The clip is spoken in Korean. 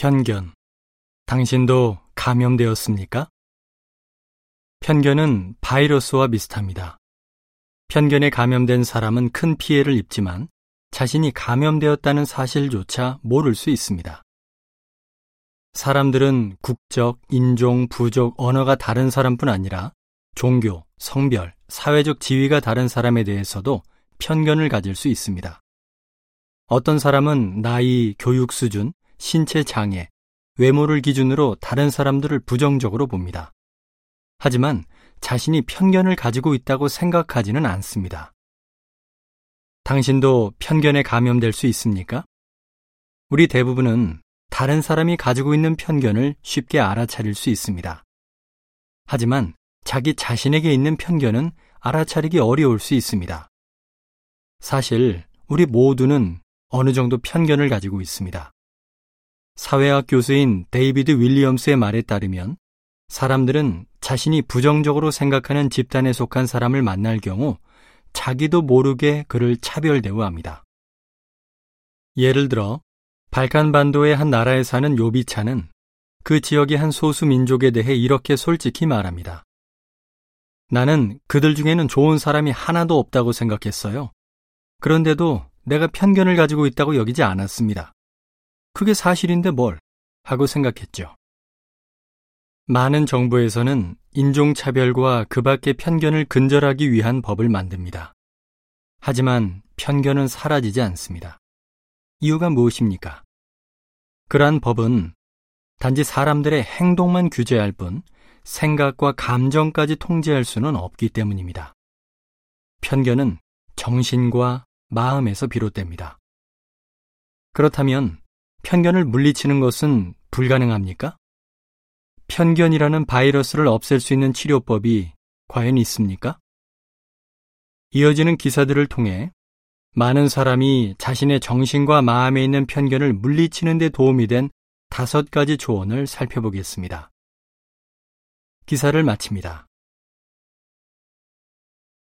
편견. 당신도 감염되었습니까? 편견은 바이러스와 비슷합니다. 편견에 감염된 사람은 큰 피해를 입지만 자신이 감염되었다는 사실조차 모를 수 있습니다. 사람들은 국적, 인종, 부족, 언어가 다른 사람뿐 아니라 종교, 성별, 사회적 지위가 다른 사람에 대해서도 편견을 가질 수 있습니다. 어떤 사람은 나이, 교육 수준, 신체 장애, 외모를 기준으로 다른 사람들을 부정적으로 봅니다. 하지만 자신이 편견을 가지고 있다고 생각하지는 않습니다. 당신도 편견에 감염될 수 있습니까? 우리 대부분은 다른 사람이 가지고 있는 편견을 쉽게 알아차릴 수 있습니다. 하지만 자기 자신에게 있는 편견은 알아차리기 어려울 수 있습니다. 사실 우리 모두는 어느 정도 편견을 가지고 있습니다. 사회학 교수인 데이비드 윌리엄스의 말에 따르면 사람들은 자신이 부정적으로 생각하는 집단에 속한 사람을 만날 경우 자기도 모르게 그를 차별 대우합니다. 예를 들어 발칸 반도의 한 나라에 사는 요비차는 그 지역의 한 소수 민족에 대해 이렇게 솔직히 말합니다. 나는 그들 중에는 좋은 사람이 하나도 없다고 생각했어요. 그런데도 내가 편견을 가지고 있다고 여기지 않았습니다. 그게 사실인데 뭘 하고 생각했죠. 많은 정부에서는 인종차별과 그 밖의 편견을 근절하기 위한 법을 만듭니다. 하지만 편견은 사라지지 않습니다. 이유가 무엇입니까? 그러한 법은 단지 사람들의 행동만 규제할 뿐 생각과 감정까지 통제할 수는 없기 때문입니다. 편견은 정신과 마음에서 비롯됩니다. 그렇다면 편견을 물리치는 것은 불가능합니까? 편견이라는 바이러스를 없앨 수 있는 치료법이 과연 있습니까? 이어지는 기사들을 통해 많은 사람이 자신의 정신과 마음에 있는 편견을 물리치는 데 도움이 된 다섯 가지 조언을 살펴보겠습니다. 기사를 마칩니다.